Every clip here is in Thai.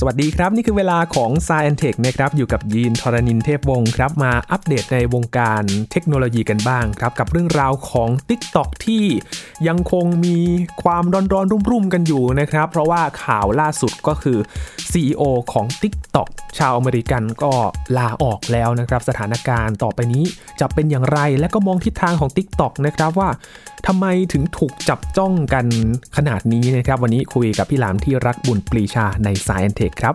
สวัสดีครับ นี่คือเวลาของ s าย e n t e c h นะครับอยู่กับยีนทรณินเทพวงศ์ครับ มาอัปเดตในวงการเทคโนโลยีกันบ้างครับ กับเรื่องราวของ TikTok ที่ยังคงมีความร้อนร้อนรุ่มๆ กันอยู่นะครับ เพราะว่าข่าวล่าสุดก็คือ CEO ของ TikTok ชาวอเมริกันก็ลาออกแล้วนะครับ สถานการณ์ต่อไปนี้จะเป็นอย่างไร และก็มองทิศทางของ TikTok นะครับว่าทำไมถึงถูกจับจ้องกันขนาดนี้นะครับ วันนี้คุยกับพี่หลามที่รักบุญปรีชาในสายแอนเทคครับ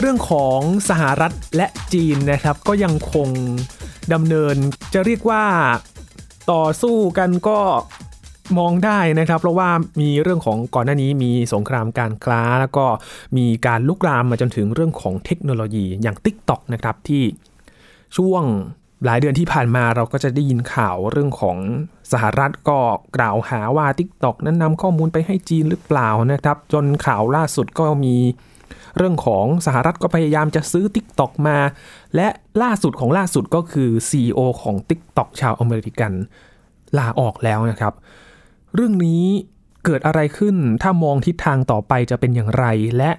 เรื่องของสหรัฐและจีนนะครับ ก็ยังคงดำเนินจะเรียกว่าต่อสู้กันก็ มองได้นะครับ เพราะว่ามีเรื่องของก่อนหน้านี้มีสงครามการค้า แล้วก็มีการลุกลามมาจนถึงเรื่องของเทคโนโลยีอย่าง TikTok นะครับที่ช่วงหลายเดือนที่ผ่านมาเราก็จะได้ยินข่าวเรื่องของสหรัฐก็กล่าวหาว่า TikTok นั้นนำข้อมูลไปให้จีนหรือเปล่านะครับ จนข่าวล่าสุดก็มีเรื่องของสหรัฐก็พยายามจะซื้อ TikTok มา และล่าสุดของล่าสุดก็คือ CEO ของ TikTok ชาวอเมริกันลาออกแล้วนะครับ เรื่องนี้เกิดอะไรขึ้น ถ้ามองทิศทางต่อไปจะเป็นอย่างไร และ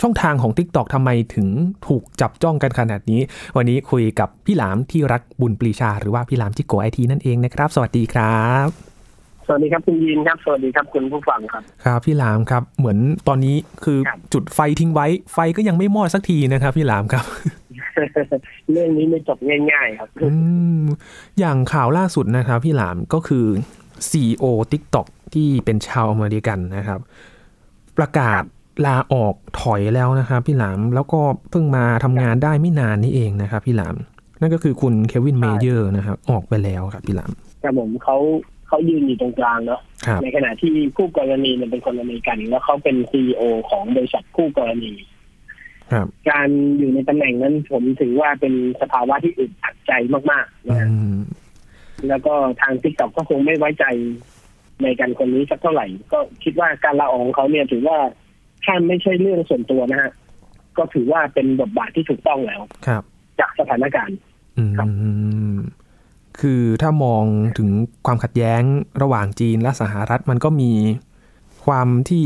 ช่องทางของ TikTok ทำไมถึงถูกจับจ้องกันขนาดนี้ วันนี้คุยกับพี่หลามที่รักบุญปรีชา หรือว่าพี่หลามจิโกไอทีนั่นเองนะครับ สวัสดีครับ สวัสดีครับคุณยีนครับ สวัสดีครับคุณผู้ฟังครับ ครับ พี่หลามครับ เหมือนตอนนี้คือครับจุดไฟทิ้งไว้ ไฟก็ยังไม่มอดสักทีนะครับ พี่หลามครับ เรื่องนี้ไม่จบง่าย ๆ ครับ อืมอย่างข่าวล่าสุดนะครับ พี่หลามก็คือ CEO TikTok ที่เป็นชาวอเมริกันนะครับ ประกาศลาออกถอยแล้วนะครับพี่หลามแล้วก็เพิ่งมาทำงานได้ไม่นานนี่เองนะครับพี่หลาม นั่นก็คือคุณเควินใช่เมเยอร์นะครับออกไปแล้วครับพี่หลามแต่ผมเขาเขายืนอยู่ตรงกลางเนาะครับในขณะที่คู่กรณีเนี่ยเป็นคนอเมริกันแล้วเขาเป็น CEO ของบริษัทคู่กรณีครับการอยู่ในตำแหน่งนั้นผมถือว่าเป็นสภาวะที่อึดอัดใจมากๆอืนะฮะม แล้วก็ทาง TikTok ก็คงไม่ไว้ใจในกันคนนี้สักเท่าไหร่ ก็คิดว่าการลาออกของเขาเนี่ยถือว่าถ้าไม่ใช่เรื่องส่วนตัวนะฮะก็ถือว่าเป็นบทบาทที่ถูกต้องแล้ว ครับ จากสถานการณ์ อืครับมคือถ้ามองถึงความขัดแย้งระหว่างจีนและสหรัฐมันก็มีความที่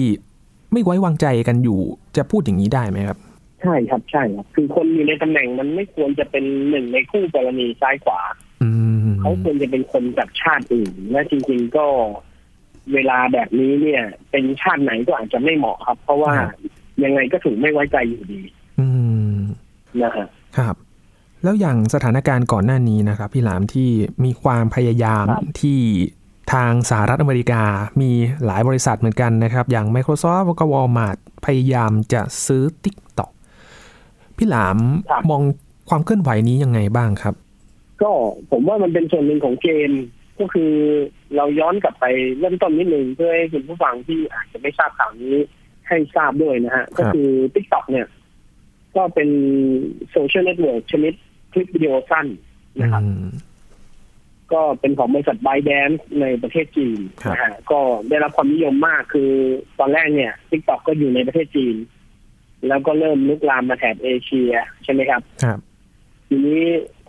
ไม่ไว้วางใจกันอยู่จะพูดอย่างนี้ได้ไหมครับ ใช่ครับใช่ครับคือคนอยู่ในตำแหน่งมันไม่ควรจะเป็นหนึ่งในคู่กรณีซ้ายขวา อืม เขาควรจะเป็นคนจากชาติอื่น และจริงๆก็เวลาแบบนี้เนี่ย เป็นชาติไหนก็อาจจะไม่เหมาะครับ เพราะว่ายังไงก็ถูกไม่ไว้ใจอยู่ดี อืมนะฮะครับ แล้วอย่างสถานการณ์ก่อนหน้านี้นะครับ พี่หลามที่มีความพยายามครับที่ทางสหรัฐอเมริกามีหลายบริษัทเหมือนกันนะครับ อย่าง Microsoft แล้วก็ Walmart พยายามจะซื้อ TikTok พี่หลามครับมองความเคลื่อนไหวนี้ยังไงบ้างครับ ก็ผมว่ามันเป็นส่วนหนึ่งของเกมก็คือเราย้อนกลับไปเริ่มต้นนิดนึงเพื่อให้คุณผู้ฟังที่อาจจะไม่ทราบข่าวนี้ให้ทราบด้วยนะฮะ ก็คือ TikTok เนี่ย ก็เป็นโซเชียลเน็ตเวิร์กชนิดคลิปวิดีโอสั้นนะครับอืมก็เป็นของบริษัท ByteDance ในประเทศจีนครับนะฮะก็ได้รับความนิยมมากคือตอนแรกเนี่ย TikTok ก็อยู่ในประเทศจีน แล้วก็เริ่มลุกลามมาแถบเอเชียใช่ไหมครับครับทีนี้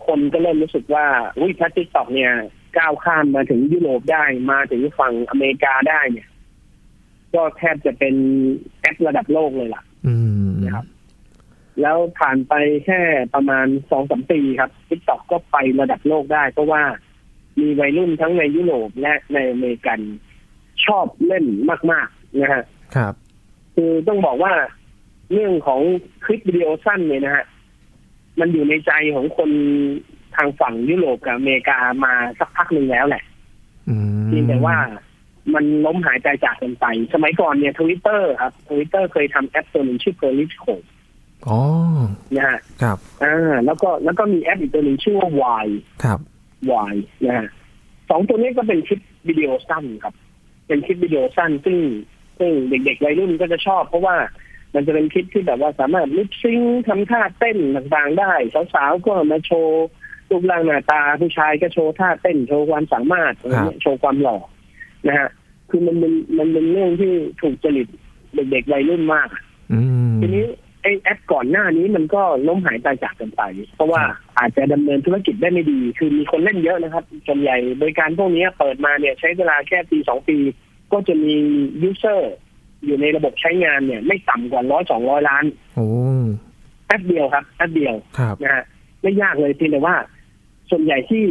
คนก็เริ่มรู้สึกว่าอุ้ยถ้า TikTok เนี่ยก้าวข้ามมาถึงยุโรปได้มาถึงฝั่งอเมริกาได้เนี่ย ก็แทบจะเป็นแอประดับโลกเลยล่ะอืมนะครับ แล้วผ่านไปแค่ประมาณสองสามปีครับ t ิ k t o k ก็ไประดับโลกได้ เพราะว่ามีวัยรุ่นทั้งในยุโรปและในอเมริกันชอบเล่นมาก ๆ นะฮะครับ คือต้องบอกว่าเรื่องของคลิปวิดีโอสั้นเนี่ยนะฮะ มันอยู่ในใจของคนทางฝั่งยุโรปกับอเมริกามาสักพักหนึ่งแล้วแหละอืมเพียงแต่ว่ามันล้มหายใจจากกันไป สมัยก่อนเนี่ยทวิตเตอร์ครับทวิตเตอร์เคยทำแอปตัวหนึ่งชื่อ Politico อ๋อนะฮะครับอ่าแล้วก็แล้วก็มีแอปอีกตัวหนึ่งชื่อว่า Y ครับ Y นะฮะสองตัวนี้ก็เป็นคลิปวิดีโอสั้นครับ เป็นคลิปวิดีโอสั้นซึ่งซึ่งเด็กๆวัยรุ่นก็จะชอบเพราะว่า มันจะเป็นคลิปที่แบบว่าสามารถลิปซิงค์ทำท่าเต้นต่างๆได้สาวๆก็มาโชว์รูปร่างหน้าตาผู้ชายก็โชว์ท่าเต้นโชว์ความสามารถอะไรเงี้ยโชว์ความหล่อนะฮะคือมันเป็นมันเป็นเรื่องที่ถูกจริตเด็กๆวัยรุ่นมากอืมทีนี้ไอแอปก่อนหน้านี้มันก็ล้มหายตายจากกันไป เพราะว่าอาจจะดำเนินธุรกิจได้ไม่ดี คือมีคนเล่นเยอะนะครับส่วนใหญ่บริการพวกนี้เปิดมาเนี่ยใช้เวลาแค่ปีสองปี ก็จะมี user อยู่ในระบบใช้งานเนี่ย ไม่ต่ำกว่าร้อยสองร้อยล้านโอ้แป๊บเดียวครับแป๊บเดียวครับนะฮะไม่ยากเลยเพียงแต่ว่า ส่วนใหญ่ที่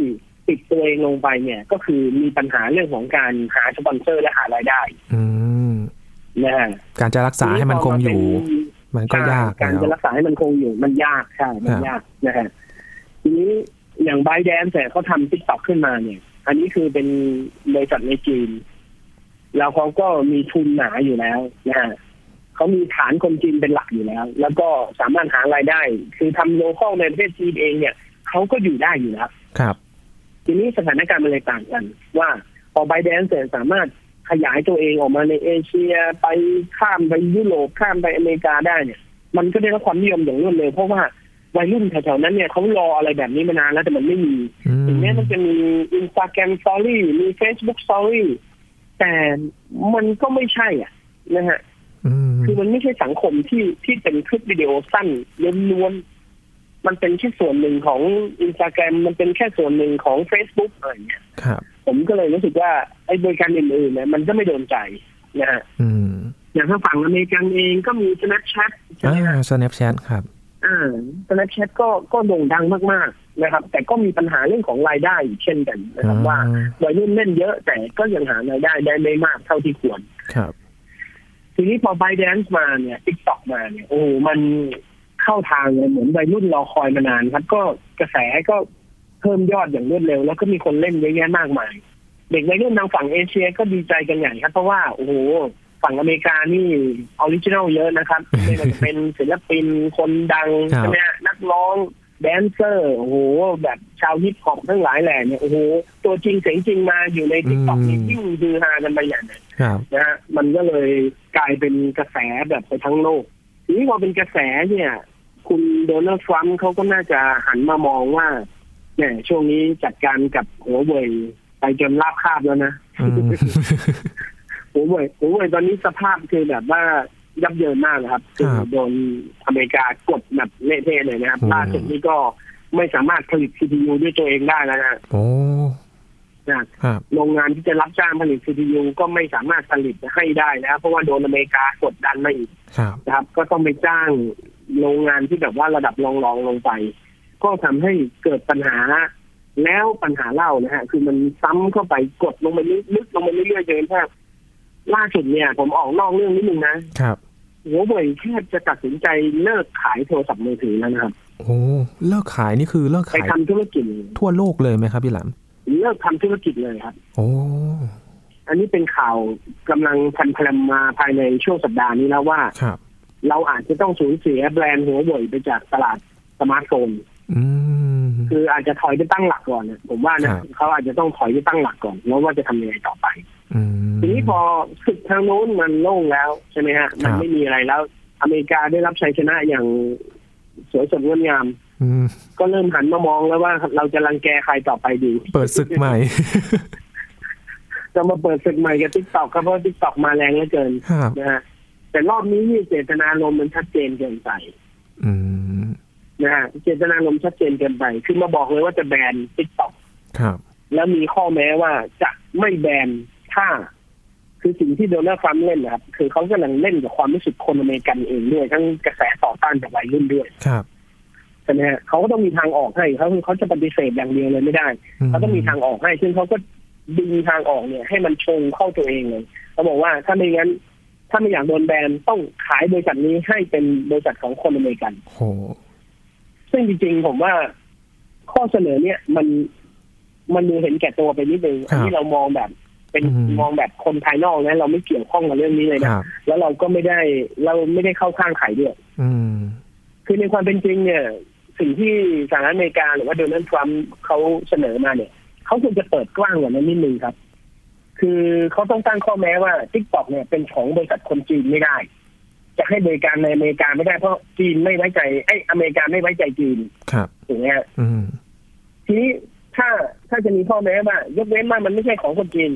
ปิดตัวเองลงไปเนี่ย ก็คือมีปัญหาเรื่องของการหาสปอนเซอร์และหารายได้ อืมนะฮะการจะรักษาให้มันคงอยู่ มันก็ยากการแล้วจะรักษาให้มันคงอยู่มันยากใช่มันยากนะฮะทีนี้อย่าง ByteDance ที่เขาทำ TikTok ขึ้นมาเนี่ย อันนี้คือเป็นบริษัทในจีน แล้วเขาก็มีทุนหนาอยู่แล้วนะฮะเขามีฐานคนจีนเป็นหลักอยู่แล้ว แล้วก็สามารถหารายได้ คือทำโลคอลในประเทศจีนเองเนี่ยเขาก็อยู่ได้อยู่แล้วครับ ทีนี้สถานการณ์มันเลยต่างกัน ว่าพอไบแดนเสร็จสามารถขยายตัวเองออกมาในเอเชียไปข้ามไปยุโรปข้ามไปอเมริกาได้เนี่ย มันก็ได้รับความนิยมอย่างรวดเร็วเพราะว่าวัยรุ่นแถวๆนั้นเนี่ยเขารออะไรแบบนี้มานานแล้วแต่มันไม่มีอืมถึงแม้มันจะมี Instagram Story มี Facebook Story แต่มันก็ไม่ใช่อะนะฮะอืมคือมันไม่ใช่สังคมที่ที่เป็นคลิปวิดีโอสั้นล้วนๆมันเป็นแค่ส่วนหนึ่งของอินสตาแกรมมันเป็นแค่ส่วนหนึ่งของ Facebook อะไรอย่างเงี้ยครับผมก็เลยรู้สึกว่าไอ้บริการอื่นๆเนี่ยมันก็ไม่โดนใจนะฮะอืมอย่างทางฝั่งอเมริกันเองก็มี Snapchat ใช่อ่าไหมฮะ Snapchat ครับอ่า Snapchat ก็ก็โด่งดังมากๆ นะครับ แต่ก็มีปัญหาเรื่องของรายได้อีกเช่นกันนะครับอ่าว่าวัยรุ่นเล่นเยอะแต่ก็ยังหารายได้ได้ไม่มากเท่าที่ควรครับทีนี้พอ b บ d a n c e มาเนี่ย TikTok มาเนี่ยโอ้โหมันเข้าทางเลยเหมือนวัยรุ่นรอคอยมานานครับ ก็กระแสก็เพิ่มยอดอย่างรวดเร็ว แล้วก็มีคนเล่นเยอะแยะมากมาย เด็กวัยรุ่นทางฝั่งเอเชียก็ดีใจกันใหญ่ครับ เพราะว่าโอ้โหฝั่งอเมริกานี่ original เยอะนะครับไม่ว่าจะเป็นศิลปินคนดังครับใช่ไหมฮะนักร้อง แดนเซอร์โอ้โหแบบชาวฮิปฮอปทั้งหลายแหล่เนี่ยโอ้โหตัวจริงเสียงจริงมาอยู่ใน TikTok นี่ยิ่งฮือฮากันไปอย่างครับนะฮะมันก็เลยกลายเป็นกระแสแบบไปทั้งโลก ทีนี้พอเป็นกระแสเนี่ย คุณโดนัลด์ทรัมป์เขาก็น่าจะหันมามองว่าเนี่ยช่วงนี้จัดการกับหัวเว่ยไปจนราบคาบแล้วนะอืมหัวเว่ยหัวเว่ยตอนนี้สภาพคือแบบว่า ยับเยินมากนะครับคือครับโดนอเมริกากดแบบเละเทะเลยนะครับอืมล่าสุดนี้ก็ไม่สามารถผลิต CPU ด้วยตัวเองได้แล้วนะโอ้นะครับโรงงานที่จะรับจ้างผลิต CPU ก็ไม่สามารถผลิตให้ได้แล้วเพราะว่าโดนอเมริกากดดันมาอีกครับนะครับ ก็ต้องไปจ้างโรงงานที่แบบว่าระดับรองๆลงไป ก็ทำให้เกิดปัญหา แล้วปัญหาเล่านะฮะ คือมันซ้ำเข้าไปกดลงไปลึกๆลงไปเรื่อยๆจนกระทั่ง ล่าสุดเนี่ย ผมออกนอกเรื่องนิดนึงนะครับหัวเว่ยแทบจะตัดสินใจเลิกขายโทรศัพท์มือถือแล้วนะครับโอ้เลิกขายนี่คือเลิกไปขายทำธุรกิจทั่วโลกเลยไหมครับพี่หลามเลิกทำธุรกิจเลยครับ โอ้อันนี้เป็นข่าวกำลังพันพลมมาภายในช่วงสัปดาห์นี้แล้วว่าครับ เราอาจจะต้องสูญเสียแบรนด์หัวเว่ยไปจากตลาดสมาร์ทโฟนอืมคืออาจจะถอยไปตั้งหลักก่อนนะผมว่านะครับเขาอาจจะต้องถอยไปตั้งหลักก่อนแล้วว่าจะทำยังไงต่อไปอืม ทีนี้พอศึกทางโน้นมันโล่งแล้วใช่ไหมฮะ มันไม่มีอะไรแล้ว อเมริกาได้รับชัยชนะอย่างสวยสดงดงามอืมก็เริ่มหันมามองแล้วว่าเราจะรังแกใครต่อไปดี เปิดศึกใหม่จะมาเปิดศึกใหม่กับ TikTok ครับเพราะ TikTok มาแรงเหลือเกินครับนะฮะแต่รอบนี้นี่เจตนารมณ์มันชัดเจนเกินไปอืมนะฮะเจตนารมณ์ชัดเจนเกินไป คือมาบอกเลยว่าจะแบน TikTok ครับแล้วมีข้อแม้ว่าจะไม่แบน ถ้าคือสิ่งที่โดนัลด์ทรัมป์เล่นนะครับ คือเขากำลังเล่นกับความรู้สึกคนอเมริกันเองด้วย ทั้งกระแสต่อต้านจากวัยรุ่นด้วยครับใช่ไหมฮะเขาก็ต้องมีทางออกให้เขาเขาจะปฏิเสธอย่างเดียวเลยไม่ได้เขาต้องมีทางออกให้ซึ่งเขาก็ดึงทางออกเนี่ย ให้มันชงเข้าตัวเองเลยเขาบอกว่าถ้าไม่งั้น ถ้าไม่อยากโดนแบนต้องขายบริษัทนี้ให้เป็นบริษัทของคนอเมริกันโหซึ่งจริงๆผมว่าข้อเสนอเนี่ยมันมันดูเห็นแก่ตัวไปนิดนึงครับอันนี้เรามองแบบ เป็นอืมมองแบบคนภายนอกนะเราไม่เกี่ยวข้องกับเรื่องนี้เลยคนะรับแล้วเราก็ไม่ได้เราไม่ได้เข้าข้างใครด้วยอืมคือในความเป็นจริงเนี่ย สิ่งที่สหรัฐอเมริกาหรือว่าโดนัลด์ทรัมป์เขาเสนอมาเนี่ยเขาควรจะเปิดกว้างกว่านั้นนิดนึงครับ คือเขาต้องตั้งข้อแม้ว่า t ิ k t o k เนี่ยเป็นของบริษัทคนจีนไม่ได้ จะให้บริการในอเมริกาไม่ได้เพราะจีนไม่ไว้ใจไอ้ยอเมริกาไม่ไว้ใจจีนครับถูกไหมฮะอืมทีนี้ถ้าถ้าจะมีข้อแม้ว่ายกเว้นว่ามันไม่ใช่ของคนจีน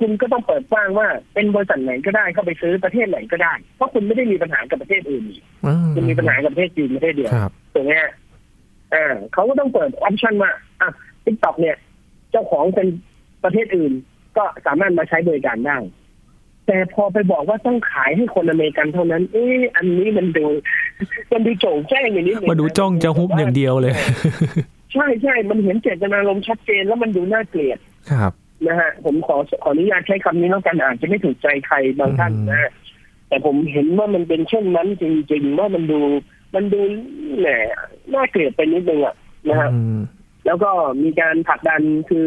คุณก็ต้องเปิดกว้างว่าเป็นบริษัทไหนก็ได้เข้าไปซื้อประเทศไหนก็ได้ เพราะคุณไม่ได้มีปัญหากับประเทศอื่นอีกอืมคุณมีปัญหากับประเทศจีนประเทศเดียวครับถูกไหมฮะอ่าเขาก็ต้องเปิด option ว่าอะ TikTok เนี่ย เจ้าของเป็นประเทศอื่น ก็สามารถมาใช้บริการได้แต่พอไปบอกว่าต้องขายให้คนอเมริกันเท่านั้น เอ๊ะอันนี้มันดูมันดูโจ่งแจ้งอย่างนี้มาดูจ้องจะฮุบอย่างเดียวเลย ใช่ใช่มันเห็นเจตนารมณ์ชัดเจนแล้วมันดูน่าเกลียดครับ นะฮะผมขอขออนุญาตใช้คำนี้แล้วกันอาจจะไม่ถูกใจใครบางท่านนะฮะแต่ผมเห็นว่ามันเป็นเช่นนั้นจริงๆว่ามันดูมันดูแหมน่าเกลียดไปนิดนึงอะนะฮะอืมแล้วก็มีการผลักดันคือ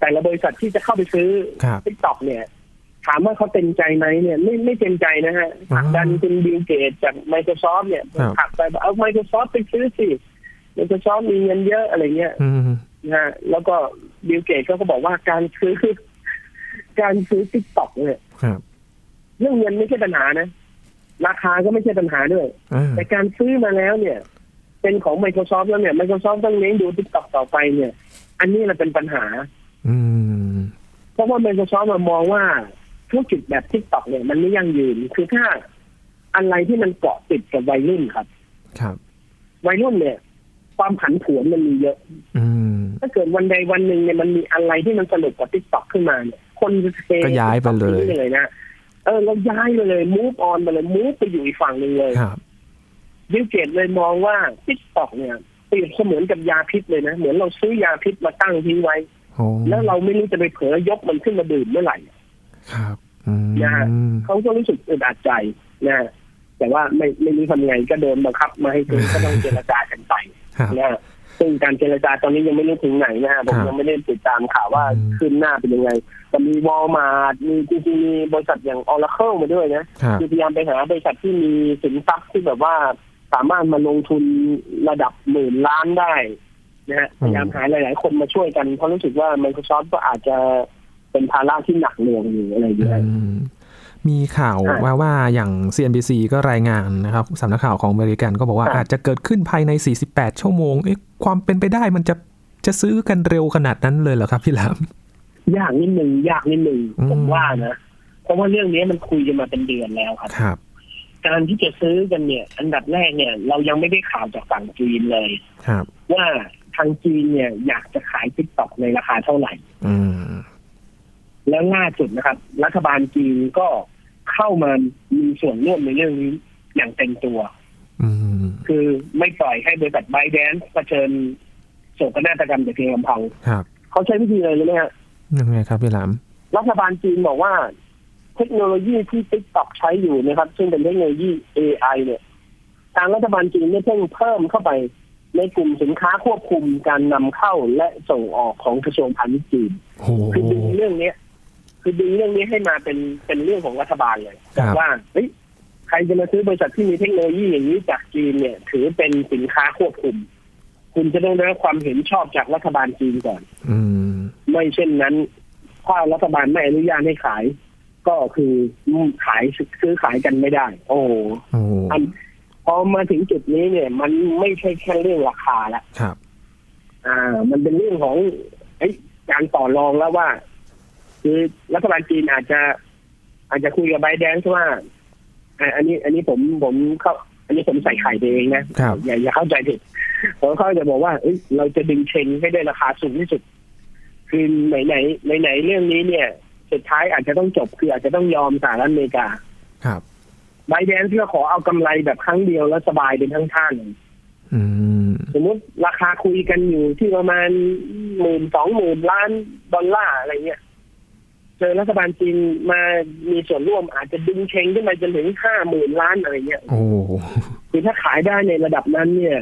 แต่ละบริษัทที่จะเข้าไปซื้อครับ TikTok เนี่ย ถามว่าเขาเต็มใจไหมเนี่ย ไม่ไม่เต็มใจนะฮะผลักดันคุณบิลเกตจาก Microsoft เนี่ยครับผลักไปบอกเอา Microsoft ไปซื้อสิ Microsoft มีเงินเยอะอะไรเงี้ยอืม นะฮะแล้วก็บิลเกตก็บอกว่าการซื้อการซื้อ TikTok เนี่ยครับเรื่องเงินไม่ใช่ปัญหานะ ราคาก็ไม่ใช่ปัญหาด้วยอ่าแต่การซื้อมาแล้วเนี่ย เป็นของ Microsoft แล้วเนี่ย Microsoft ต้องเลี้ยงดู TikTok ต่อไปเนี่ย อันนี้แหละเป็นปัญหาอืมเพราะว่า Microsoft มามองว่าธุรกิจแบบ TikTok เนี่ยมันไม่ยั่งยืน คือถ้าอะไรที่มันเกาะติดกับวัยรุ่นครับ ครับ วัยรุ่นเนี่ย ความผันผวนมันมีเยอะ อืม ถ้าเกิดวันใดวันหนึ่งเนี่ยมันมีอะไรที่มันสนุกกว่า TikTok ขึ้นมาเนี่ยคนจะเทก็ย้ายไปเลย TikTok ทิ้งเลยนะเออเราย้ายไปเลย move on ไปเลย move ไปอยู่อีกฝั่งหนึ่งเลยครับบิลเกตเลยมองว่า TikTok เนี่ยเปรียบเสมือนกับยาพิษเลยนะ เหมือนเราซื้อยาพิษมาตั้งทิ้งไว้โอ้แล้วเราไม่รู้จะไปเผลอยกมันขึ้นมาดื่มเมื่อไหร่ ครับอืมนะฮะเขาก็รู้สึกอึดอัดใจนะฮะแต่ว่าไม่ไม่รู้ทำไงก็โดนบังคับมาให้ซื้อก็ต้องเจรจากันไปครับนะฮะ ซึ่งการเจรจาตอนนี้ยังไม่รู้ถึงไหนนะฮะผมครับยังไม่ได้ติดตามข่าวว่าอืมคืบหน้าเป็นยังไงแต่มีวอลมาร์มีจริงๆมีบริษัทอย่าง Oracle มาด้วยนะครับคือพยายามไปหาบริษัทที่มีสินทรัพย์ที่แบบว่าสามารถมาลงทุนระดับหมื่นล้านได้นะฮะพยายามหาหลาย ๆ คนมาช่วยกันเพราะรู้สึกว่า Microsoft ก็อาจจะเป็นภาระที่หนักหน่วงอยู่อะไรอย่างเงี้ยอื มมีข่าวอะว่าว่าอย่าง CNBC ก็รายงานนะครับสำนักข่าวของอเมริกันก็บอกว่าอะอาจจะเกิดขึ้นภายใน 48 ชั่วโมงเอ๊ะความเป็นไปได้มันจะจะซื้อกันเร็วขนาดนั้นเลยเหรอครับพี่หลามยากนิดนึงยากนิดนึงอืมผมว่านะเพราะว่าเรื่องนี้มันคุยกันมาเป็นเดือนแล้วครับครับ การที่จะซื้อกันเนี่ย อันดับแรกเนี่ย เรายังไม่ได้ข่าวจากฝั่งจีนเลยครับ ว่าทางจีนเนี่ย อยากจะขายทิกตอกในราคาเท่าไหร่ อืม แล้วล่าสุดนะครับ รัฐบาลจีนก็เข้ามามีส่วนร่วมในเรื่องนี้อย่างเต็มตัวอืมคือไม่ปล่อยให้บริษัทไบแดนเผชิญโศกนาฏกรรมแต่เพียงลำพังครับเขาใช้วิธีอะไรรู้ไหมฮะยังไงครับพี่หลามรัฐบาลจีนบอกว่า เทคโนโลยีที่ TikTok ใช้อยู่นะครับ ซึ่งเป็นเทคโนโลยี AI เนี่ยทางรัฐบาลจีนได้เพิ่งเพิ่มเข้าไปในกลุ่มสินค้าควบคุมการนำเข้าและส่งออกของกระทรวงพาณิชย์จีนโอ้คือดึงเรื่องเนี้ย คือดึงเรื่องนี้ให้มาเป็นเป็นเรื่องของรัฐบาลเลยครับบอกว่าเฮ้ยใครจะมาซื้อบริษัทที่มีเทคโนโลยีอย่างนี้จากจีนเนี่ย ถือเป็นสินค้าควบคุม คุณจะต้องได้รับความเห็นชอบจากรัฐบาลจีนก่อนอืมไม่เช่นนั้นถ้ารัฐบาลไม่อนุญาตให้ขาย ก็คือขายซื้อขายกันไม่ได้ โอ้โหโอ้อันพอมาถึงจุดนี้เนี่ย มันไม่ใช่แค่เรื่องราคาละครับ อ่า มันเป็นเรื่องของเอ้ยการต่อรองแล้วว่า คือรัฐบาลจีนอาจจะ อาจจะคุยกับไบแดนว่าอ่าอันนี้ อันนี้ผมผมเข้า อันนี้ผมใส่ไข่ไปเองนะครับอย่าอย่าเข้าใจผิดผมเขาจะบอกว่าเอ้ยเราจะดึงเชนให้ได้ราคาสูงที่สุด คือไหนไหนไหนไหนๆเรื่องนี้เนี่ย สุดท้ายอาจจะต้องจบคืออาจจะต้องยอมสหรัฐอเมริกา ครับไบแดนที่ขอเอากำไรแบบครั้งเดียวแล้วสบายเป็นทั้งท่านอืมสมมติราคาคุยกันอยู่ที่ประมาณหมื่นสองหมื่นล้านดอลลาร์อะไรเงี้ย เจอรัฐบาลจีนมามีส่วนร่วมอาจจะดึงเชงขึ้นไปจนถึงห้าหมื่นล้านอะไรเงี้ยโอ้คือถ้าขายได้ในระดับนั้นเนี่ย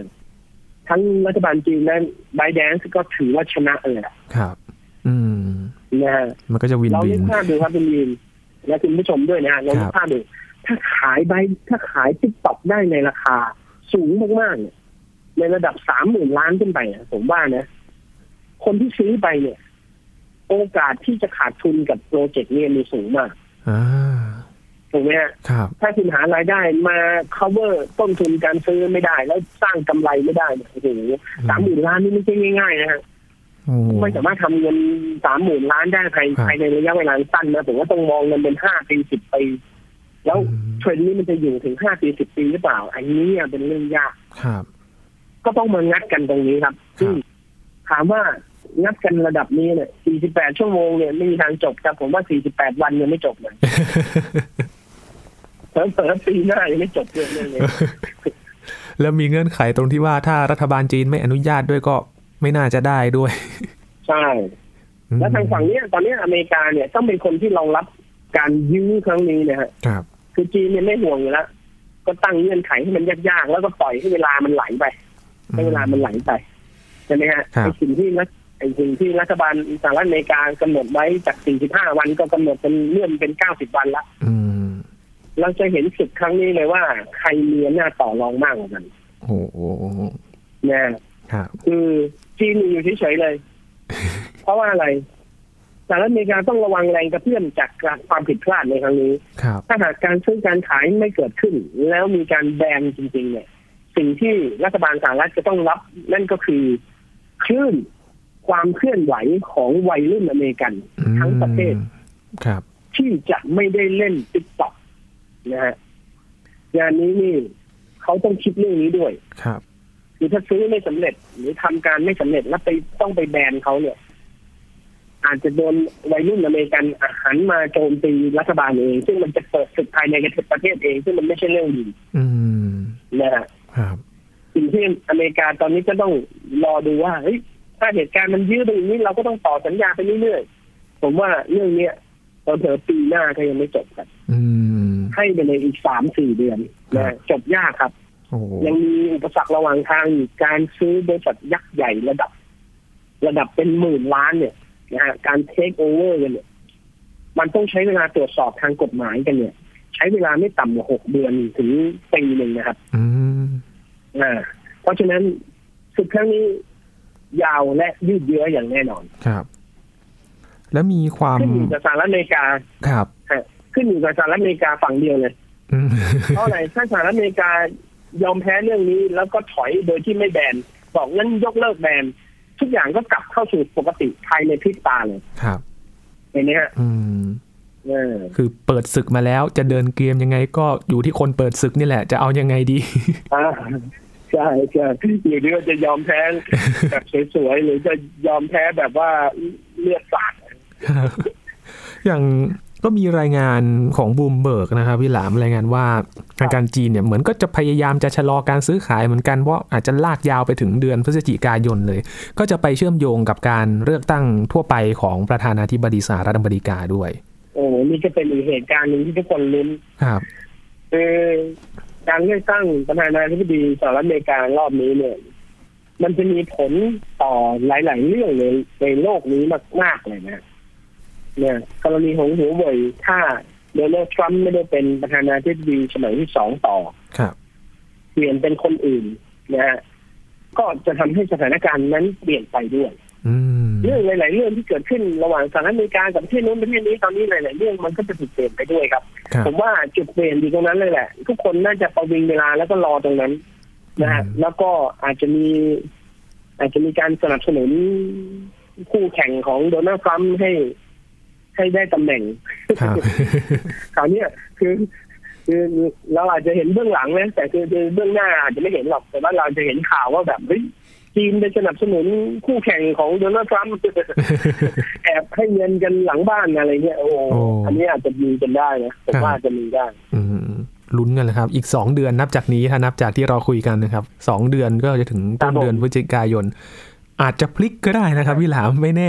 ทั้งรัฐบาลจีนนั้นไบแดนก็ถือว่าชนะเลยอะครับ อืมนะฮะมันก็จะวินเราวินึนกภาพดูครับคุณยินและคุณผู้ชมด้วยนะฮะเรานึครักบภาพดูถ้าขายใบถ้าขายติ๊กต็อกได้ในราคาสูงมากๆเนี่ยในระดับสามหมื่นล้านขึ้นไปอะผมว่านะ คนที่ซื้อไปเนี่ย โอกาสที่จะขาดทุนกับโปรเจกต์เนี่ยมีสูงมากอ่าถูกไหมฮะครับถ้าคุณหารายได้มา cover ต้นทุนการซื้อไม่ได้ แล้วสร้างกำไรไม่ได้เนี่ยโอ้โหสามหมื่นล้านนี่ไม่ใช่ง่ายๆนะฮะโอ้ไม่สามารถทำเงินสามหมื่นล้านได้ภายครับภายในระยะเวลาสั้นนะผมว่าต้องมองเงินเป็นห้าปีสิบปี แล้วอืมเทรนด์นี้มันจะอยู่ถึงห้าปีสิบปีหรือเปล่า อันนี้เนี่ยเป็นเรื่องยากครับ ก็ต้องมางัดกันตรงนี้ครับครับซึ่งถามว่า งัดกันระดับนี้เนี่ย 48 ชั่วโมงเนี่ยไม่มีทางจบครับ ผมว่า 48 วันยังไม่จบเลยเผลอๆปีหน้ายังไม่จบเลยเรื่องนี้แล้วมีเงื่อนไขตรงที่ว่าถ้ารัฐบาลจีนไม่อนุญาตด้วยก็ไม่น่าจะได้ด้วย ใช่ แล้วทางฝั่งเนี้ยตอนเนี้ยอเมริกาเนี่ยต้องเป็นคนที่รองรับการยื้อครั้งนี้นะฮะครับ คือจีนเนี่ยไม่ห่วงอยู่แล้วก็ตั้งเงื่อนไขให้มันยากๆ แล้วก็ปล่อยให้เวลามันไหลไปให้เวลามันไหลไปใช่ไหมฮะครับไอ้สิ่งที่รัฐ ไอ้สิ่งที่รัฐบาลสหรัฐอเมริกากำหนดไว้จาก 45 วันก็กำหนดเป็นเลื่อนเป็น 90 วันละอืมเราจะเห็นศึกครั้งนี้เลยว่า ใครมีอำนาจต่อรองมากกว่ากัน โอ้โหนะครับคือจีนอยู่เฉยๆเลย เพราะว่าอะไรสหรัฐอเมริกาต้องระวังแรงกระเพื่อมจากการความผิดพลาดในครั้งนี้ครับถ้าหากการซื้อการขายไม่เกิดขึ้น แล้วมีการแบนจริง ๆ เนี่ย สิ่งที่รัฐบาลสหรัฐจะต้องรับนั่นก็คือคลื่น ความเคลื่อนไหวของวัยรุ่นอเมริกันทั้งประเทศครับ ที่จะไม่ได้เล่นติ๊กต็อกนะฮะงานนี้นี่เขาต้องคิดเรื่องนี้ด้วยครับคือถ้าซื้อไม่สำเร็จ หรือทำการไม่สำเร็จแล้วไปต้องไปแบนเขาเนี่ย อาจจะโดนวัยรุ่นอเมริกันหันมาโจมตีรัฐบาลเอง ซึ่งมันจะเปิดศึกภายในประเทศเอง ซึ่งมันไม่ใช่เรื่องดีอืมนะฮะครับสิ่งที่อเมริกาตอนนี้ก็ต้องรอดูว่าเฮ้ย ถ้าเหตุการณ์มันยืดไปอย่างนี้เราก็ต้องต่อสัญญาไปเรื่อยๆ ผมว่าเรื่องเนี้ยตอนเถอปีหน้าก็ยังไม่จบครับอืมให้ไปเลยอีกสามสี่เดือนครันะบจบยากครับโอ้โหยังมีอุปสรรคระหว่างทางอีกการซื้อบริษัทยักษ์ใหญ่ระดับ ระดับเป็นหมื่นล้านเนี่ยนะฮะการเทคโอเวอร์กันเนี่ยมันต้องใช้เวลาตรวจสอบทางกฎหมายกันเนี่ย ใช้เวลาไม่ต่ำกว่าหกเดือนถึงปีหนึ่งนะครับอืมอ่าเพราะฉะนั้นศึกครั้งนี้ ยาวและยืดเยื้ออย่างแน่นอนครับ แล้วมีความขึ้นอยู่กับสหรัฐอเมริกาครับฮะขึ้นอยู่กับสหรัฐอเมริกาฝั่งเดียวเลยอืมเพราะอะไรถ้าสหรัฐอเมริกายอมแพ้เรื่องนี้แล้วก็ถอยโดยที่ไม่แบนบอกงั้นยกเลิกแบนทุกอย่างก็กลับเข้าสู่ปกติภายในพริบตาเลยครับเห็นไหมฮะอืมเออคือเปิดศึกมาแล้วจะเดินเกมยังไงก็อยู่ที่คนเปิดศึกนี่แหละ จะเอายังไงดีอ่า ใช่ใช่อยู่ที่ว่าจะยอมแพ้แบบสวยๆหรือจะยอมแพ้แบบว่าเลือดสาดอย่างก็มีรายงานของบูมเบิร์กนะครับพี่หลามรายงานว่าทางการจีนเนี่ยเหมือนก็จะพยายามจะชะลอการซื้อขายเหมือนกันเพราะอาจจะลากยาวไปถึงเดือนพฤศจิกายนเลย ก็จะไปเชื่อมโยงกับการเลือกตั้งทั่วไปของประธานาธิบดีสหรัฐอเมริกาด้วย โอ้นี่ก็เป็นอีกเหตุการณ์หนึ่งที่ทุกคนลุ้นครับคือ การเลือกตั้งประธานาธิบดีสหรัฐอเมริการอบนี้เนี่ย มันจะมีผลต่อหลาย ๆ เรื่องในในโลกนี้มาก ๆ เลยนะ เนี่ยกรณีของหัวเว่ยถ้าโดนัลด์ทรัมป์ไม่ได้เป็นประธานาธิบดีสมัยที่สองต่อครับ เปลี่ยนเป็นคนอื่นนะฮะก็จะทำให้สถานการณ์นั้นเปลี่ยนไปด้วย อืม เรื่องหลาย ๆ เรื่องที่เกิดขึ้นระหว่างสหรัฐอเมริกากับประเทศนู้นประเทศนี้ตอนนี้หลาย ๆ เรื่องมันก็จะถูกเปลี่ยนไปด้วยครับครับผมว่าจุดเปลี่ยนอยู่ตรงนั้นเลยแหละ ทุกคนน่าจะประวิงเวลาแล้วก็รอตรงนั้นนะฮะอืมแล้วก็อาจจะมี อาจจะมีการสนับสนุนคู่แข่งของโดนัลด์ทรัมป์ให้ให้ได้ตำแหน่งครับคราวเนี้ยคือคือเราอาจจะเห็นเบื้องหลังนะแต่คือคือเบื้องหน้าอาจจะไม่เห็นหรอกแต่ว่าเราจะเห็นข่าวว่าแบบเฮ้ย จีนไปสนับสนุนคู่แข่งของโดนัลด์ทรัมป์แอบให้เงินกันหลังบ้านอะไรเงี้ยโอ้โหโอ้อันนี้อาจจะมีกันได้นะผมว่าอาจจะมีได้อืมลุ้นกันเลยครับอีกสองเดือนนับจากนี้ถ้านับจากที่เราคุยกันนะครับสองเดือนก็จะถึงต้นครับผมเดือนพฤศจิกายน อาจจะพลิกก็ได้นะครับพี่หลามไม่แน่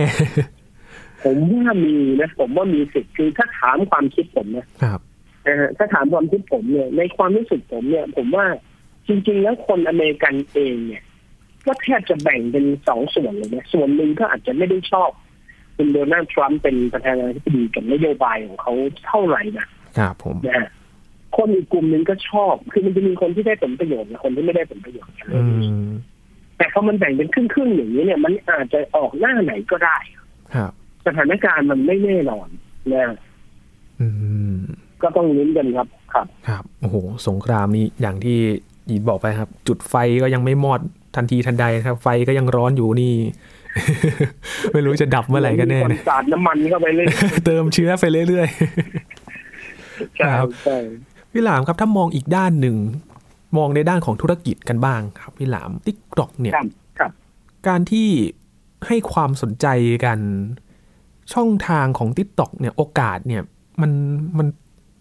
ผมว่ามีนะผมว่ามีสิทธิ์คือถ้าถามความคิดผมนะครับนะฮะถ้าถามความคิดผมเนี่ยในความรู้สึกผมเนี่ย ผมว่าจริง ๆ แล้วคนอเมริกันเองเนี่ย ก็แทบจะแบ่งเป็นสองส่วนเลยนะส่วนหนึ่งก็อาจจะไม่ได้ชอบคุณโดนัลด์ทรัมป์เป็นประธานาธิบดีกับนโยบายของเขาเท่าไหร่นะครับผมนะฮะคนอีกกลุ่มหนึ่งก็ชอบ คือมันจะมีคนที่ได้ผลประโยชน์และคนที่ไม่ได้ผลประโยชน์กันเลอืยมแต่พอมันแบ่งเป็นครึ่งๆอย่างนี้เนี่ย มันอาจจะออกหน้าไหนก็ได้ครับสถานการณ์มันไม่แน่นอนนะอืมก็ต้องลุ้นกันครับ ครับ ครับ โอ้โห สงครามนี้อย่างที่อีดบอกไปครับ จุดไฟก็ยังไม่มอด ทันทีทันใดนะครับ ไฟก็ยังร้อนอยู่นี่ ไม่รู้จะดับเมื่อไหร่กันแน่มีคนนะสาดน้ำมันเข้าไปเรื่อยเติมเชื้อไปเรื่อยๆใช่ครับใช่ๆพี่หลามครับถ้ามองอีกด้านหนึ่ง มองในด้านของธุรกิจกันบ้างครับพี่หลามติ๊กต็อกเนี่ยครับครับการที่ให้ความสนใจกันช่องทางของ t ิ k t o k เนี่ยโอกาสเนี่ยมันมัน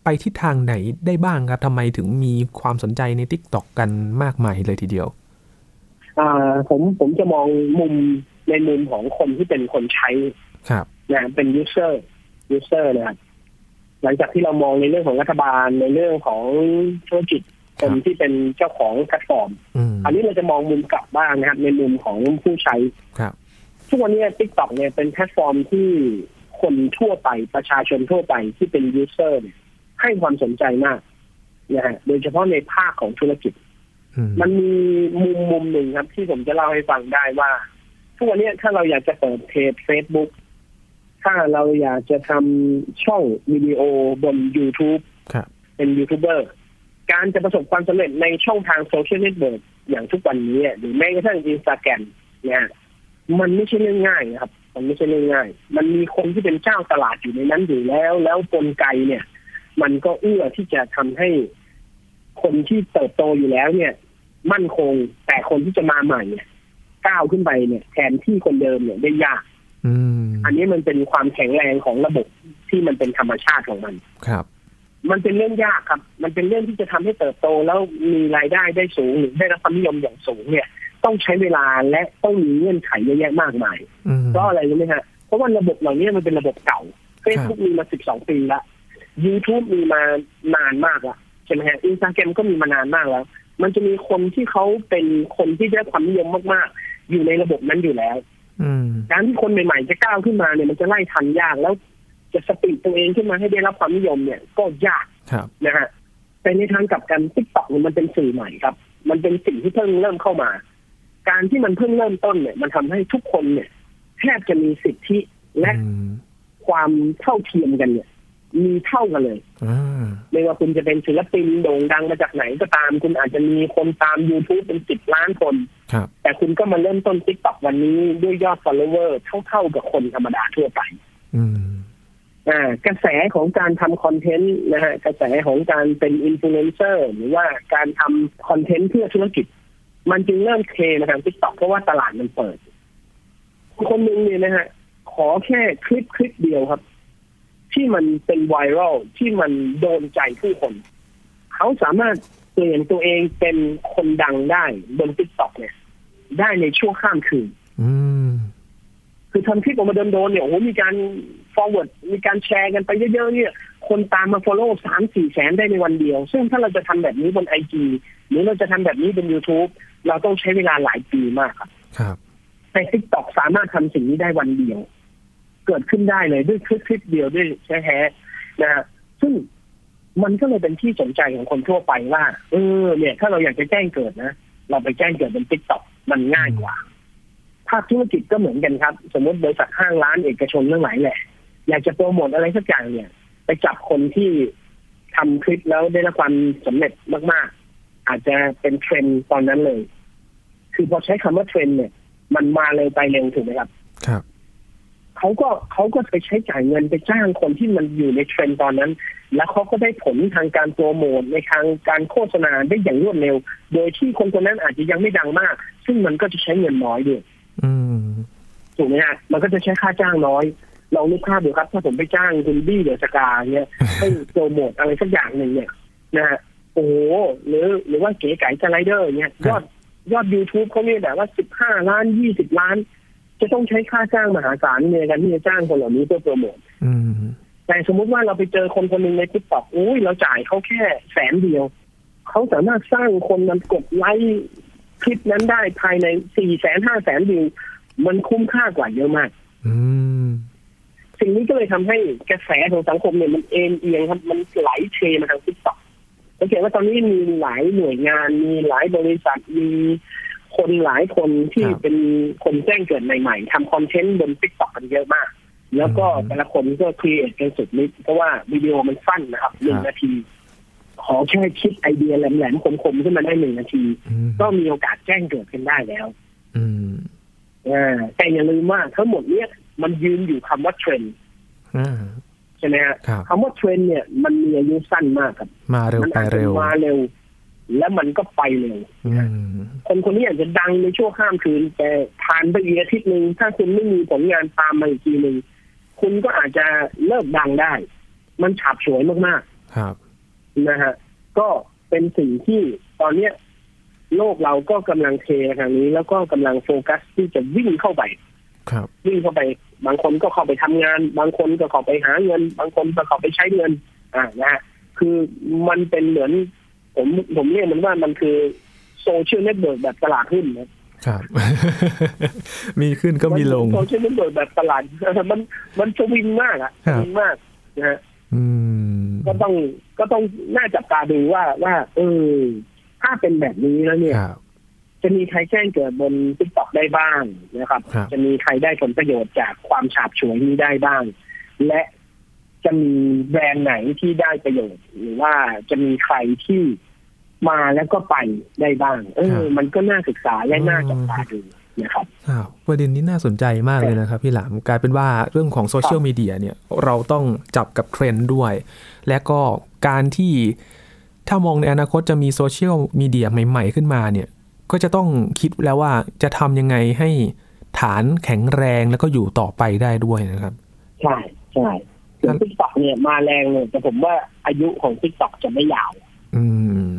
ไปทิศทางไหนได้บ้างครับทำไมถึงมีความสนใจใน t ิ k t o k กันมากมายเลยทีเดียวอ่า ผมผมจะมองมุมในมุมของคนที่เป็นคนใช้ครับนะเป็น user user นะครับหลังจากที่เรามองในเรื่องของรัฐบาลในเรื่องของธุรกิจคนที่เป็นเจ้าของแพลตฟอร์มอืมอันนี้เราจะมองมุมกลับบ้างนะครับ ในมุมของผู้ใช้ครับทุกวันนี้ TikTok เนี่ยเป็นแพลตฟอร์มที่คนทั่วไปประชาชนทั่วไปที่เป็น user เนี่ยให้ความสนใจมากนะฮะโดยเฉพาะในภาคของธุรกิจอื มมันมีมุมมุมหนึ่งครับ ที่ผมจะเล่าให้ฟังได้ว่าทุกวันนี้ถ้าเราอยากจะเปิดเพจ Facebook ถ้าเราอยากจะทำช่องวิดีโอบน YouTube ครับเป็นยูทูบเบอร์การจะประสบความสำเร็จในช่องทางโซเชียลเน็ตเวิร์กอย่างทุกวันนี้หรือแม้กระทั่งอินสตาแกรมเนี่ยมันไม่ใช่เรื่องง่ายนะครับ มันไม่ใช่เรื่องง่าย มันมีคนที่เป็นเจ้าตลาดอยู่ในนั้นอยู่แล้ว แล้วกลไกเนี่ย มันก็เอื้อที่จะทำให้คนที่เติบโตอยู่แล้วเนี่ย มั่นคง แต่คนที่จะมาใหม่เนี่ยก้าวขึ้นไปเนี่ย แทนที่คนเดิมเนี่ยได้ยากอืมอันนี้มันเป็นความแข็งแรงของระบบที่มันเป็นธรรมชาติของมันครับ มันเป็นเรื่องยากครับ มันเป็นเรื่องที่จะทำให้เติบโตแล้วมีรายได้ได้สูงหรือได้รับความนิยมอย่างสูงเนี่ย ต้องใช้เวลาและต้องมีเงื่อนไขเยอะแยะมากมายอืมเพราะอะไรรู้ไหมฮะเพราะว่าระบบเหล่านี้มันเป็นระบบเก่า Facebook มีมา12ปีละ YouTube มีมานานมากละใช่ไหมฮะอินสตาแกรมก็มีมานานมากแล้ว มันจะมีคนที่เขาเป็นคนที่ได้ความนิยมมากๆ อยู่ในระบบนั้นอยู่แล้วอืมการที่คนใหม่ๆจะก้าวขึ้นมาเนี่ยมันจะไล่ทันยากแล้วจะ speed ตัวเองขึ้นมาให้ได้รับความนิยมเนี่ย ก็ยากครับนะฮะแต่ในทางกลับกัน TikTok เนี่ยมันเป็นสื่อใหม่ครับ มันเป็นสิ่งที่เพิ่งเริ่มเข้ามา การที่มันเพิ่งเริ่มต้นเนี่ย มันทำให้ทุกคนเนี่ยแทบจะมีสิทธิและอืมความเท่าเทียมกันเนี่ย มีเท่ากันเลยอ่าไม่ว่าคุณจะเป็นศิลปินโด่งดังมาจากไหนก็ตาม คุณอาจจะมีคนตาม YouTube เป็นสิบล้านคนครับแต่คุณก็มาเริ่มต้น TikTok วันนี้ด้วยยอด follower เท่าๆกับคนธรรมดาทั่วไปอืมอ่ากระแสของการทำคอนเทนต์นะฮะกระแสของการเป็นอินฟลูเอนเซอร์หรือว่าการทำคอนเทนต์เพื่อธุรกิจ มันจึงเริ่มเทมาทาง TikTok เพราะว่าตลาดมันเปิด คนหนึ่งเนี่ยนะฮะขอแค่คลิปคลิปเดียวครับ ที่มันเป็นไวรัลที่มันโดนใจผู้คน เขาสามารถเปลี่ยนตัวเองเป็นคนดังได้บน TikTok เนี่ย ได้ในช่วงข้ามคืนอืมคือทำคลิปออกมาโดนๆเนี่ยโอ้โหมีการ forward มีการแชร์กันไปเยอะๆเนี่ย คนตามมา follow สามสี่แสนได้ในวันเดียว ซึ่งถ้าเราจะทำแบบนี้บน IGหรือเราจะทำแบบนี้บน YouTube เราต้องใช้เวลาหลายปีมากครับ ครับแต่ TikTok สามารถทำสิ่งนี้ได้วันเดียว เกิดขึ้นได้เลยด้วยคลิปคลิปเดียวด้วยใช้แฮะนะฮะซึ่งมันก็เลยเป็นที่สนใจของคนทั่วไปว่า เออ เนี่ย ถ้าเราอยากจะแจ้งเกิดนะ เราไปแจ้งเกิดบน TikTok มันง่ายกว่า ภาคธุรกิจก็เหมือนกันครับ สมมติบริษัทห้างร้านเอกชนเรื่องไหนแหละ อยากจะโปรโมทอะไรสักอย่างเนี่ย ไปจับคนที่ทำคลิปแล้วได้รับความสำเร็จมาก ๆ อาจจะเป็นเทรนด์ตอนนั้นเลย คือพอใช้คำว่าเทรนด์เนี่ย มันมาเร็วไปเร็วถูกไหมครับครับ เขาก็เขาก็ไปใช้จ่ายเงินไปจ้างคนที่มันอยู่ในเทรนด์ตอนนั้น แล้วเขาก็ได้ผลทางการโปรโมทในทางการโฆษณาได้อย่างรวดเร็ว โดยที่คนคนนั้นอาจจะยังไม่ดังมาก ซึ่งมันก็จะใช้เงินน้อยด้วยถูกไหมฮะมันก็จะใช้ค่าจ้างน้อยลองนึกภาพดูครับ ถ้าผมไปจ้างคุณบี้เดอะสกาเนี่ยให้โปรโมทอะไรสักอย่างหนึ่งเนี่ยนะฮะโอ้โหหรือหรือว่าเก๋ไก่สไลเดอร์เนี่ยยอดยอด YouTube เขาเนี่ยแบบว่าสิบห้าล้านยี่สิบล้าน จะต้องใช้ค่าจ้างมหาศาลในการที่จะจ้างคนเหล่านี้เพื่อโปรโมทอืมแต่สมมุติว่าเราไปเจอคนคนหนึ่งใน TikTok อุ้ยเราจ่ายเขาแค่แสนเดียว เขาสามารถสร้างคนมันกดไลค์คลิปนั้นได้ภายในสี่แสนห้าแสนวิวมันคุ้มค่ากว่าเยอะมากอืมสิ่งนี้ก็เลยทำให้กระแสของสังคมเนี่ยมันเอ็นเอียงครับมันไหลเทมาทาง TikTok สังเกตว่าตอนนี้มีหลายหน่วยงาน มีหลายบริษัทมี คนหลายคนที่ครับ เป็นคนแจ้งเกิดใหม่ๆทำคอนเทนต์บน TikTok กันเยอะมาก แล้วก็อืมแต่ละคนก็ create กันสุดฤทธิ์เพราะว่าวิดีโอมันสั้นนะครับหนึ่งนาที ขอแค่คิดไอเดียแหลมๆคมๆขึ้นมาได้หนึ่งนาที อืมก็มีโอกาสแจ้งเกิดกันได้แล้วอืมอ่าแต่อย่าลืมว่าทั้งหมดเนี้ยมันยืนอยู่คำว่าเทรนด์อ่าใช่ไหมฮะครับ คำว่าเทรนด์เนี่ยมันมีอายุสั้นมากครับ มาเร็วมัไปอาจจะเร็ว มาเร็ว แล้วมันก็ไปเร็วอืมคนคนนี้อาจจะดังในช่วงข้ามคืน แต่ผ่านไปอีกอาทิตย์หนึ่งถ้าคุณไม่มีผลงานตามมาอีกทีหนึ่งคุณก็อาจจะเลิกดังได้ มันฉาบฉวยมากครับๆนะฮะก็เป็นสิ่งที่ตอนเนี้ยโลกเราก็กำลังเททางนี้ แล้วก็กำลังโฟกัสที่จะวิ่งเข้าไป ครับ วิ่งเข้าไป บางคนก็เข้าไปทำงาน บางคนก็เข้าไปหาเงิน บางคนก็เข้าไปใช้เงิน อ่านะฮะคือมันเป็นเหมือน ผมผมเรียกมันว่ามันคือโซเชียลเน็ตเวิร์กแบบตลาดหุ้นนะครับ มีขึ้นก็มีลงโซเชียลเน็ตเวิร์กแบบตลาดมันมันสวิงมากอะครับสวิงมากนะฮะอืมก็ต้องก็ต้องน่าจับตาดูว่าว่า เออ ถ้าเป็นแบบนี้แล้วเนี่ยครับจะมีใครแจ้งเกิดบน TikTok ได้บ้างนะครับครับ จะมีใครได้ผลประโยชน์จากความฉาบฉวยนี้ได้บ้าง และจะมีแบรนด์ไหนที่ได้ประโยชน์ หรือว่าจะมีใครที่ มาแล้วก็ไปได้บ้าง เออ มันก็น่าศึกษาและน่าจับตาดูนะครับครับประเด็นนี้น่าสนใจมากเลยนะครับพี่หลามกลายเป็นว่าเรื่องของโซเชียลมีเดียเนี่ยเราต้องจับกับเทรนด์ด้วย และก็การที่ถ้ามองในอนาคตจะมีโซเชียลมีเดียใหม่ ๆ ขึ้นมาเนี่ย ก็จะต้องคิดแล้วว่าจะทำยังไงให้ฐานแข็งแรงแล้วก็อยู่ต่อไปได้ด้วยนะครับ ใช่ใช่ส่วน TikTok เนี่ยมาแรงเลยแต่ผมว่าอายุของ TikTok จะไม่ยาว อืม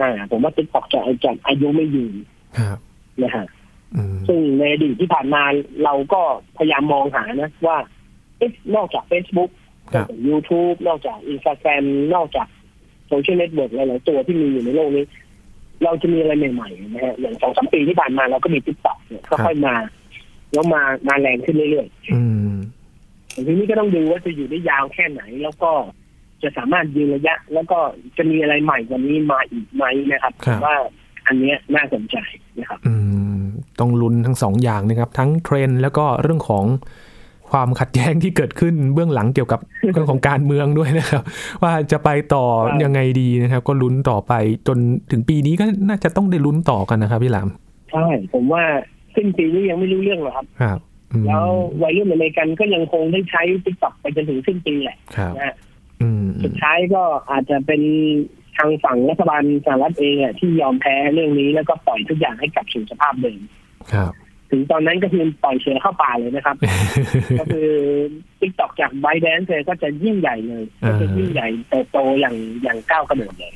อ่า ผมว่า TikTok จะจะอายุไม่ยืนครับนะฮะอืมซึ่งในอดีตที่ผ่านมาเราก็พยายามมองหานะ ว่าเอ๊ะนอกจาก Facebook ครับนอกจาก YouTube นอกจาก Instagram นอกจากโซเชียลเน็ตเวิร์กหลายๆตัวที่มีอยู่ในโลกนี้ เราจะมีอะไรใหม่ๆนะฮะอย่างสองสามปีที่ผ่านมาเราก็มี TikTok เนี่ยค่อยๆมา แล้วมามาแรงขึ้นเรื่อยอืมๆแต่ทีนี้ก็ต้องดูว่าจะอยู่ได้ยาวแค่ไหนแล้วก็ จะสามารถยืนระยะ แล้วก็จะมีอะไรใหม่กว่านี้มาอีกไหมนะครับครับว่าอันเนี้ยน่าสนใจนะครับอืมต้องลุ้นทั้งสองอย่างนะครับ ทั้งเทรนด์แล้วก็เรื่องของความขัดแย้งที่เกิดขึ้นเบื้องหลังเกี่ยวกับเรื่องของการเมืองด้วยนะครับ ว่าจะไปต่อครับยังไงดีนะครับ ก็ลุ้นต่อไปจนถึงปีนี้ก็น่าจะต้องได้ลุ้นต่อกันนะครับพี่หลามใช่ผมว่าสิ้นปีนี้ยังไม่รู้เรื่องหรอกครับครับอืมแล้ววัยรุ่นอเมริกันก็ยังคงได้ใช้ TikTok ไปจนถึงสิ้นปีแหละครับนะฮะอืม สุดท้ายก็อาจจะเป็นทางฝั่งรัฐบาลสหรัฐเองอะที่ยอมแพ้เรื่องนี้แล้วก็ปล่อยทุกอย่างให้กลับสู่สภาพเดิมครับถึงตอนนั้นก็คือปล่อยเสือเข้าป่าเลยนะครับ ก็คือ TikTok จาก ByteDance เลยก็จะยิ่งใหญ่เลยก็จะยิ่งใหญ่เติบโตอย่างอย่างก้าวกระโดดเลย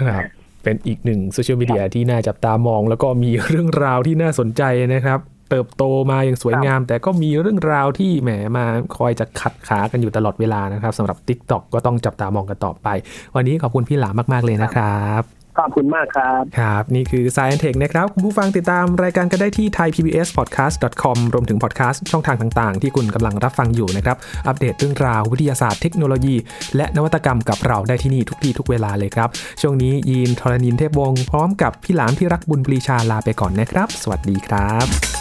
ครับเป็นอีกหนึ่งโซเชียลมีเดียที่น่าจับตามอง แล้วก็มีเรื่องราวที่น่าสนใจนะครับ เติบโตมาอย่างสวยงาม แต่ก็มีเรื่องราวที่แหมมาคอยจะขัดขากันอยู่ตลอดเวลานะครับสำหรับ TikTok ก็ต้องจับตามองกันต่อไป วันนี้ขอบคุณพี่หลามมาก ๆ เลยนะครับขอบคุณมากครับ ครับ นี่คือ Science Tech นะครับ คุณผู้ฟังติดตามรายการกันได้ที่ thaipbspodcast.com รวมถึงพอดแคสต์ช่องทางต่างๆ ที่คุณกำลังรับฟังอยู่นะครับ อัปเดตเรื่องราววิทยาศาสตร์เทคโนโลยี และนวัตกรรมกับเราได้ที่นี่ทุกที่ทุกเวลาเลยครับ ช่วงนี้ยีนทรณินเทพวงศ์พร้อมกับพี่หลามที่รักบุญปรีชาลาไปก่อนนะครับ สวัสดีครับ